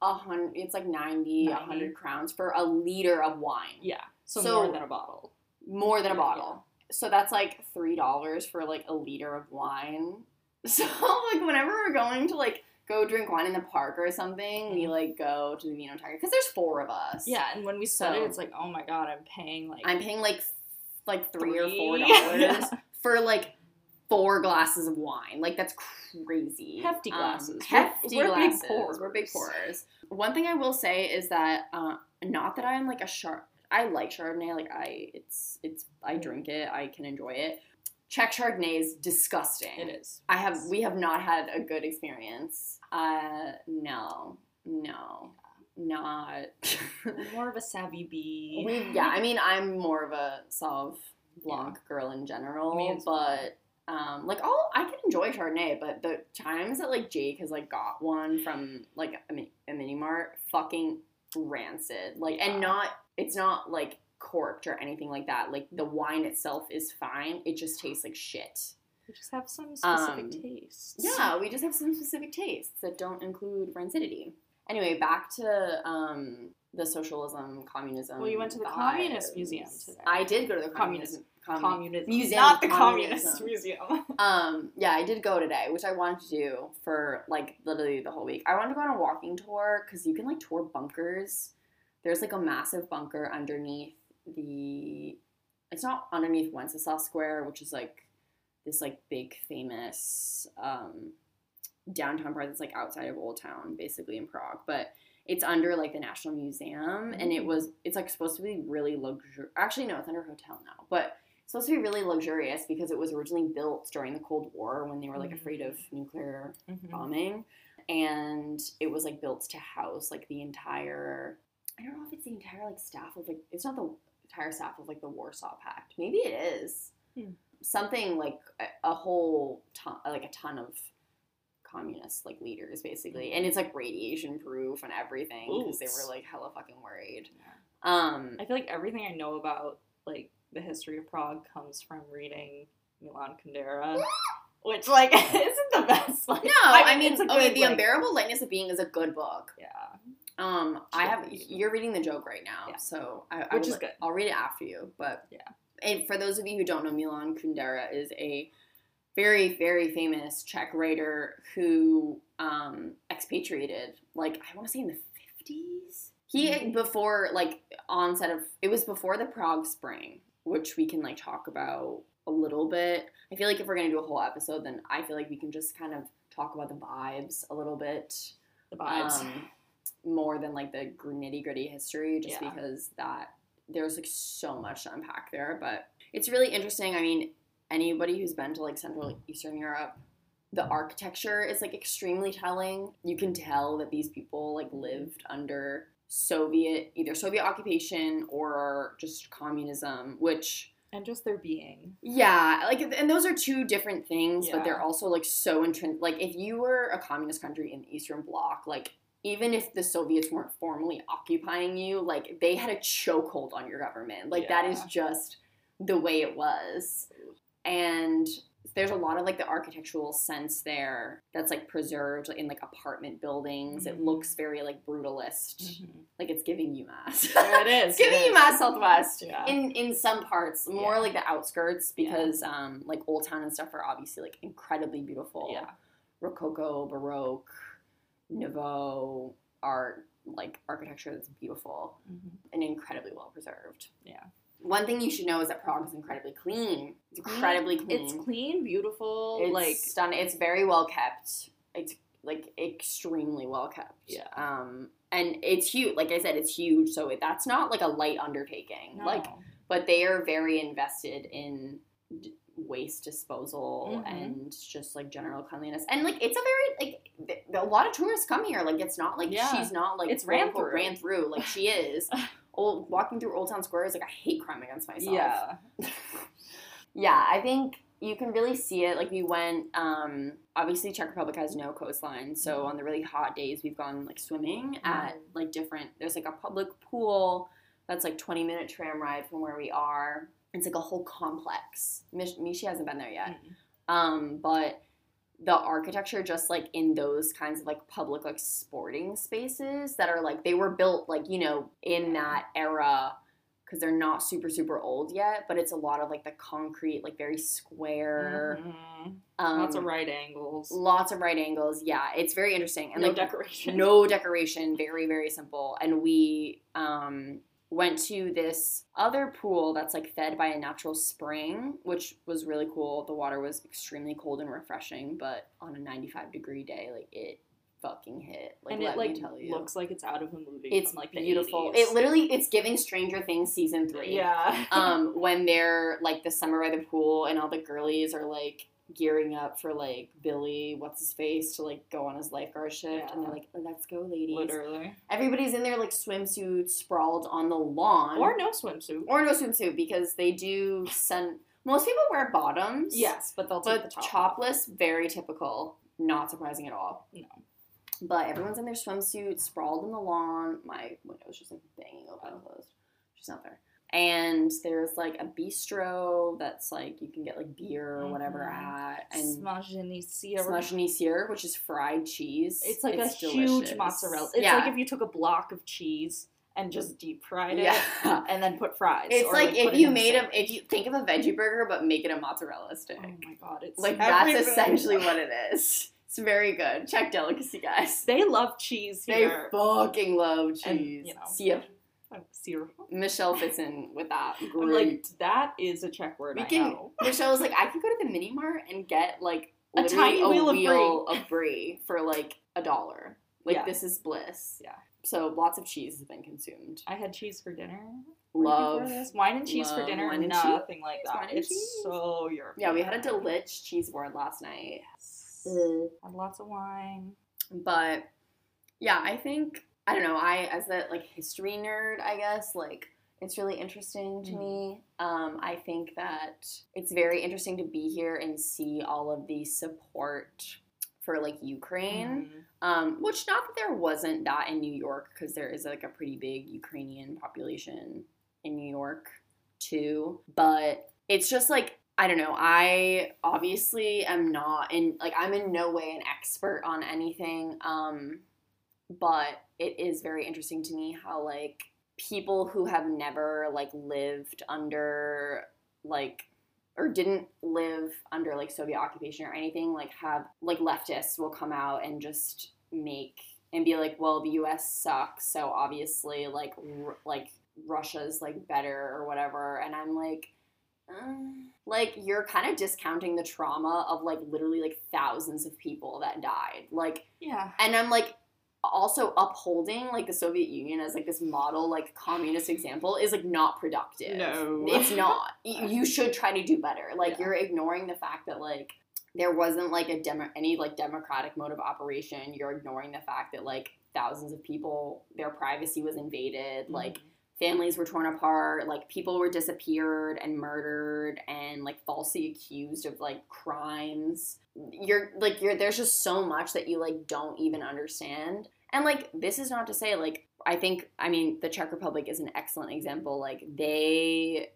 a hundred. It's like 90, a 90. hundred crowns for a liter of wine. yeah, so, So- more than a bottle. more than a Yeah. bottle. So that's like three dollars for like a liter of wine. [LAUGHS] So like whenever we're going to like go drink wine in the park or something, we Mhm. like go to the Vinoteca because there's four of us. Yeah, and when we started, So- it's like, oh my god, I'm paying like I'm paying like f- like three, or four [LAUGHS] dollars Yeah. for like four glasses of wine. Like that's crazy. Hefty Um, glasses. We're- hefty we're big glasses. We're big pourers. pourers. One thing I will say is that uh, not that I'm like a char. I like Chardonnay. Like I, it's it's I Mm. drink it. I can enjoy it. Czech Chardonnay is disgusting. it is. I have we have not had a good experience. Uh, no, no, not. [LAUGHS] more of a savvy bee. we yeah. I mean, I'm more of a Sauv Blanc girl in general, Me but. Um, like oh, I can enjoy Chardonnay, but the times that like Jake has like got one from like a, a mini mart, fucking rancid. Like, Yeah. and not it's not like corked or anything like that. Like the wine itself is fine. It just tastes like shit. We just have some specific Um, tastes. Yeah, we just have some specific tastes that don't include rancidity. Anyway, back to um, the socialism, communism. Well, you went to the vibes. Communist Museum today. I did go to the Communism. communism. commu- Communism. Museum Not the Communism. Communist Museum. [LAUGHS] Um, yeah, I did go today, which I wanted to do for like literally the whole week. I wanted to go on a walking tour because you can like tour bunkers. There's like a massive bunker underneath the. It's not underneath Wenceslas Square, which is like this like big famous um, downtown part that's like outside of Old Town, basically in Prague, but it's under like the National Museum, and it Mm. was it's like supposed to be really luxurious. Actually, no, it's under a hotel now, but it's supposed to be really luxurious because it was originally built during the Cold War when they were like Mm. afraid of nuclear Mhm. bombing, and it was like built to house like the entire. I don't know if it's the entire like staff of like it's not the entire staff of like the Warsaw Pact. Maybe it is. Hmm. something like a, a whole ton, like a ton of communist like leaders basically, and it's like radiation proof and everything because they were like hella fucking worried. Yeah. Um, I feel like everything I know about like the history of Prague comes from reading Milan Kundera, which like [LAUGHS] isn't the best. Like, no, I mean, it's a okay, good, the like- unbearable lightness of being is a good book. Yeah, Um, I have you're reading the joke right now, Yeah. so I, I Which is good. I'll read it after you, but Yeah. And for those of you who don't know, Milan Kundera is a very very famous Czech writer who um, expatriated, like I want to say in the fifties. He Mhm. before like onset of it was before the Prague Spring, which we can like talk about a little bit. I feel like if we're gonna do a whole episode, then I feel like we can just kind of talk about the vibes a little bit the vibes. um, more than like the nitty gritty history, just Yeah. because that there's like so much to unpack there. But it's really interesting. I mean, anybody who's been to like Central Eastern Europe, the architecture is like extremely telling. You can tell that these people like lived under Soviet either Soviet occupation or just communism, which and just their being. yeah, like, and those are two different things, but they're also like so intrinsic. Like, if you were a communist country in the Eastern Bloc, like, even if the Soviets weren't formally occupying you, like, they had a chokehold on your government. Like, that is just the way it was. And there's a lot of like the architectural sense there that's like preserved in like apartment buildings. It Mhm. looks very like brutalist, like it's giving UMass. Yeah, it [LAUGHS] is. It's giving it you is. Mass Southwest Yeah. in in some parts, more Yeah. like the outskirts Yeah. because um like Old Town and stuff are obviously like incredibly beautiful. Yeah. Rococo, Baroque, Nouveau art, like architecture that's beautiful Mhm. and incredibly well preserved. Yeah. One thing you should know is that Prague is incredibly clean. It's incredibly clean. It's clean, beautiful. It's like stunning. It's very well kept. It's like extremely well kept. Yeah. Um, and it's huge. Like I said, it's huge. So it, that's not like a light undertaking. no. Like, but they are very invested in d- waste disposal Mhm. and just like general cleanliness. And like, it's a very like th- a lot of tourists come here. Like, it's not like Yeah. she's not like It's ran through. ran through. Like she is. [LAUGHS] Old walking through Old Town Square is like I hate crime against myself yeah. [LAUGHS] yeah, I think you can really see it. Like we went, um, obviously Czech Republic has no coastline, so Mhm. on the really hot days we've gone like swimming at Mhm. like different. There's like a public pool that's like 20 minute tram ride from where we are. It's like a whole complex. Mish- Mishi hasn't been there yet, Mm. um, but the architecture just like in those kinds of like public like sporting spaces that are like they were built like you know in that era because they're not super super old yet but it's a lot of like the concrete like very square Mhm. um, Lots of right angles. lots of right angles yeah it's very interesting and no like decoration. no decoration very very simple and we um went to this other pool that's like fed by a natural spring which was really cool the water was extremely cold and refreshing but on a 95 degree day like it fucking hit like and let it like me tell you looks like it's out of a movie. it's from, like beautiful 80s. it literally it's giving stranger things season three Yeah. [LAUGHS] um when they're like the summer by the pool and all the girlies are like gearing up for like Billy, what's his face, to like go on his lifeguard shift, and they're like, oh, "Let's go, ladies!" Literally. Everybody's in their like swimsuits, sprawled on the lawn, Or no swimsuit. or no swimsuit because they do send. Most people wear bottoms, yes, but they'll take but the top. off. topless, very typical. Not surprising at all. No. But everyone's in their swimsuit, sprawled on the lawn. My window's just like banging open and closed. She's not there. And there's like a bistro that's like you can get like beer or whatever Mhm. at, and which is fried cheese. It's like a huge mozzarella. It's yeah. like if you took a block of cheese and just deep fried it yeah. and then put fries. It's like, put if you made a if you think of a veggie burger but make it a mozzarella stick. Oh my god, it's like that's essentially what it is. It's very good. Czech delicacy, guys. They love cheese here. They fucking love And, cheese. you know. See, Michelle fits in with that. [LAUGHS] I'm Great. like, that is a Czech word. we I can. know. Michelle was like, I could go to the mini mart and get like A literally tiny wheel of wheel of brie for like a dollar. Like Yeah. this is bliss. Yeah. So lots of cheese has been consumed. I had cheese for dinner. Love. wine and cheese for dinner. wine and nothing like that. it's cheese. so European. Yeah, we had a delich cheese board last night. Had lots of wine. But yeah, I think I don't know. I as a like history nerd, I guess like It's really interesting to Mhm. me. Um, I think that it's very interesting to be here and see all of the support for like Ukraine. Mhm. Um, which not that there wasn't that in New York because there is like a pretty big Ukrainian population in New York too. But it's just like I don't know. I obviously am not in like I'm in no way an expert on anything. Um, but it is very interesting to me how like people who have never like lived under like or didn't live under like Soviet occupation or anything like have like leftists will come out and just make and be like well the US sucks so obviously like r- like Russia's like better or whatever and I'm like um, like you're kind of discounting the trauma of like literally like thousands of people that died like Yeah. and I'm like also upholding like the Soviet Union as like this model like communist example is like not productive. No. It's not. [LAUGHS] You should try to do better. Like Yeah. you're ignoring the fact that like there wasn't like a demo any like democratic mode of operation. You're ignoring the fact that like thousands of people their privacy was invaded. Mm-hmm. Like families were torn apart like people were disappeared and murdered and like falsely accused of like crimes. You're like you're there's just so much that you like don't even understand. And like this is not to say like i think i mean the czech republic is an excellent example. Like they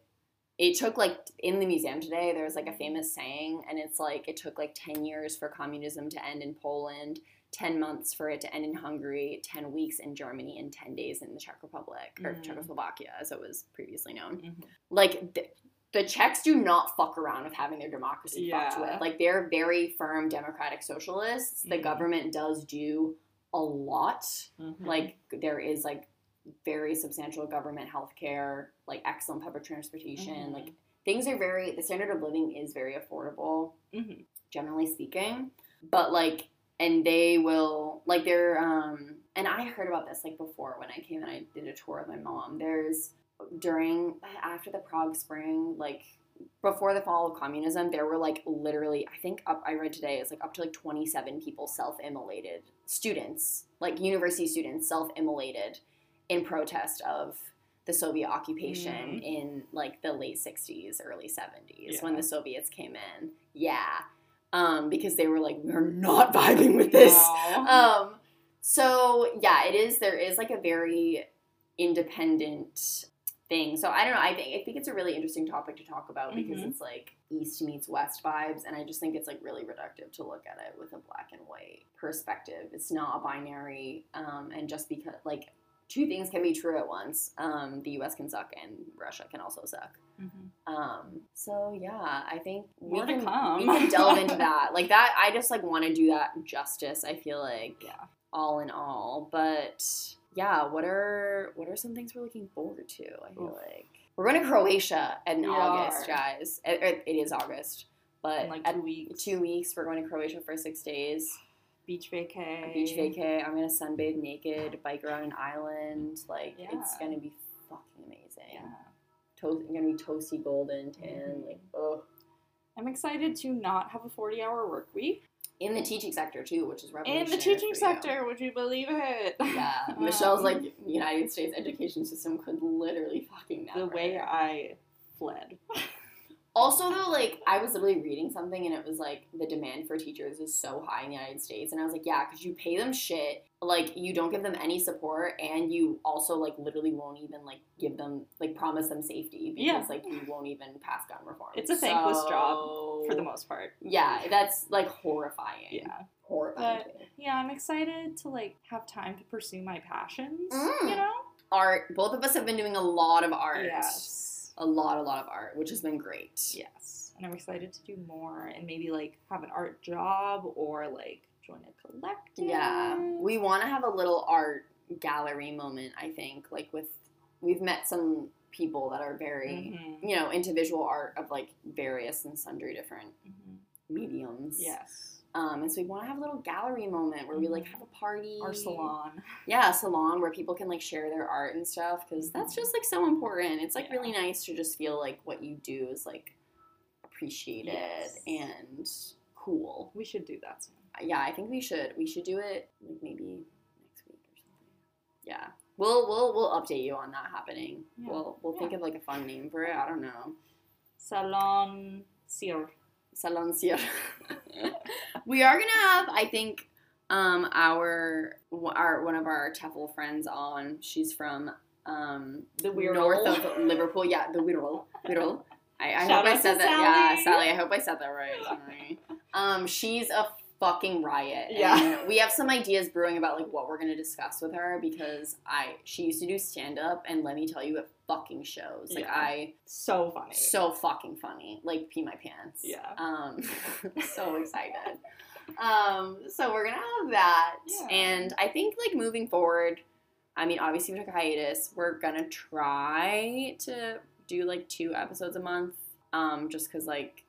it took like in the museum today there's like a famous saying and it's like it took like 10 years for communism to end in poland 10 months for it to end in Hungary, 10 weeks in Germany, and 10 days in the Czech Republic, or Mm. Czechoslovakia, as it was previously known. Mhm. Like, th- the Czechs do not fuck around with having their democracy fucked with. Like, they're very firm democratic socialists. The Mhm. government does do a lot. Mhm. Like, there is, like, very substantial government health care, like, excellent public transportation. Mhm. Like, things are very, the standard of living is very affordable Mhm. generally speaking. But like, and they will like they're um, and I heard about this like before when I came and I did a tour with my mom. There's during after the Prague Spring, like before the fall of communism, there were like literally I think up I read today is like up to like 27 people self-immolated students, like university students self-immolated in protest of the Soviet occupation Mm. in like the late 60s, early 70s when the Soviets came in. Yeah. Um, because they were like, we're not [LAUGHS] vibing with this. Um, so yeah, it is. There is like a very independent thing. So I don't know. I think I think it's a really interesting topic to talk about because Mhm. it's like East meets West vibes, and I just think it's like really reductive to look at it with a black and white perspective. It's not a binary, um, and just because like two things can be true at once, um, the U.S. can suck and Russia can also suck. Mhm. Um, so yeah, I think we More can, come. we can [LAUGHS] delve into that. Like that, I just like want to do that justice. I feel like Yeah. all in all, but yeah, what are what are some things we're looking forward to? I feel like we're going to Croatia in We August, are. guys. It, it- is August, but In like two weeks. two weeks we're going to Croatia for six days. Beach vacay. Beach vacay. I'm gonna sunbathe naked, bike around an island. Like it's gonna be fucking amazing Yeah. toast gonna be toasty golden tan Mhm. like oh I'm excited to not have a 40 hour work week. in the teaching sector too which is revolutionary. In the teaching sector, would you believe it? yeah Um, [LAUGHS] michelle's like united states education system could literally fucking never the way I fled. [LAUGHS] also though like i was literally reading something and it was like the demand for teachers is so high in the united states and i was like yeah because you pay them shit like you don't give them any support and you also like literally won't even like give them like promise them safety because Yeah. like you won't even pass gun reform It's a thankless job, For the most part. yeah that's like horrifying Yeah. horrifying But yeah, I'm excited to like have time to pursue my passions. Mm. You know? art both of us have been doing a lot of art Yes. A lot a lot of art which has been great Yes. And I'm excited to do more and maybe like have an art job or like join a collective. Yeah, we want to have a little art gallery moment. I think, like with we've met some people that are very, Mhm. you know, into visual art of like various and sundry different Mhm. mediums. Yes. Um, and so we want to have a little gallery moment where we like Mhm. have a party, Our salon. Yeah, a salon where people can like share their art and stuff because that's Mhm. just like so important. It's like Yeah. really nice to just feel like what you do is like appreciated Yes. and cool. We should do that soon. yeah, I think we should. We should do it like maybe next week or something. Yeah. We'll we'll we'll update you on that happening. Yeah. We'll we'll think of like a fun name for it. I don't know. Salon Sir. Saloncia. [LAUGHS] we are gonna have, I think, um, our our one of our TEFL friends on. She's from um The Wirral. north of Liverpool. Yeah, the Wirral. Wirral. I, I hope I said that. Yeah, Sally. Sally. I hope I said that right. Um, she's a fucking riot. Yeah. And we have some ideas brewing about like what we're gonna discuss with her because I she used to do stand up and let me tell you it fucking shows. Like Yeah. I So funny. so fucking funny. Like pee my pants. Yeah. Um [LAUGHS] so [LAUGHS] excited. Um so we're gonna have that. Yeah. And I think like moving forward, I mean obviously we took a hiatus. We're gonna try to do like two episodes a month. Um just cause like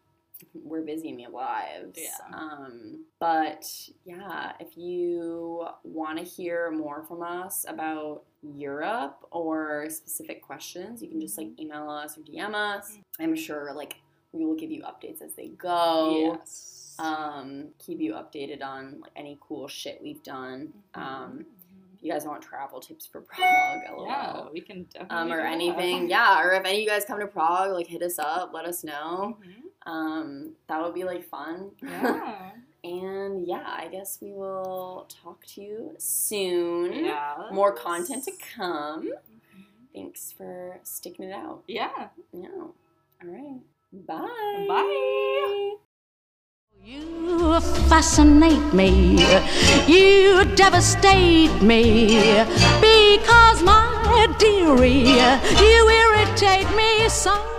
we're busy and we have lives. Yeah. Um, but yeah, if you want to hear more from us about Europe or specific questions, you can just like Mm-hmm. email us or DM us. I'm sure like we will give you updates as they go. yes. Um, keep you updated on like any cool shit we've done. Um, if you guys want travel tips for Prague, lol. yeah, we can definitely. Um, or do that. anything, yeah. Or if any of you guys come to Prague, like hit us up, let us know. Mhm. Um, that would be like fun. Yeah. [LAUGHS] and yeah, I guess we will talk to you soon. yeah. More content to come. Thanks for sticking it out. Yeah. Yeah. All right. Bye. Bye. You fascinate me, you devastate me, because my dearie, you irritate me so, you irritate me so.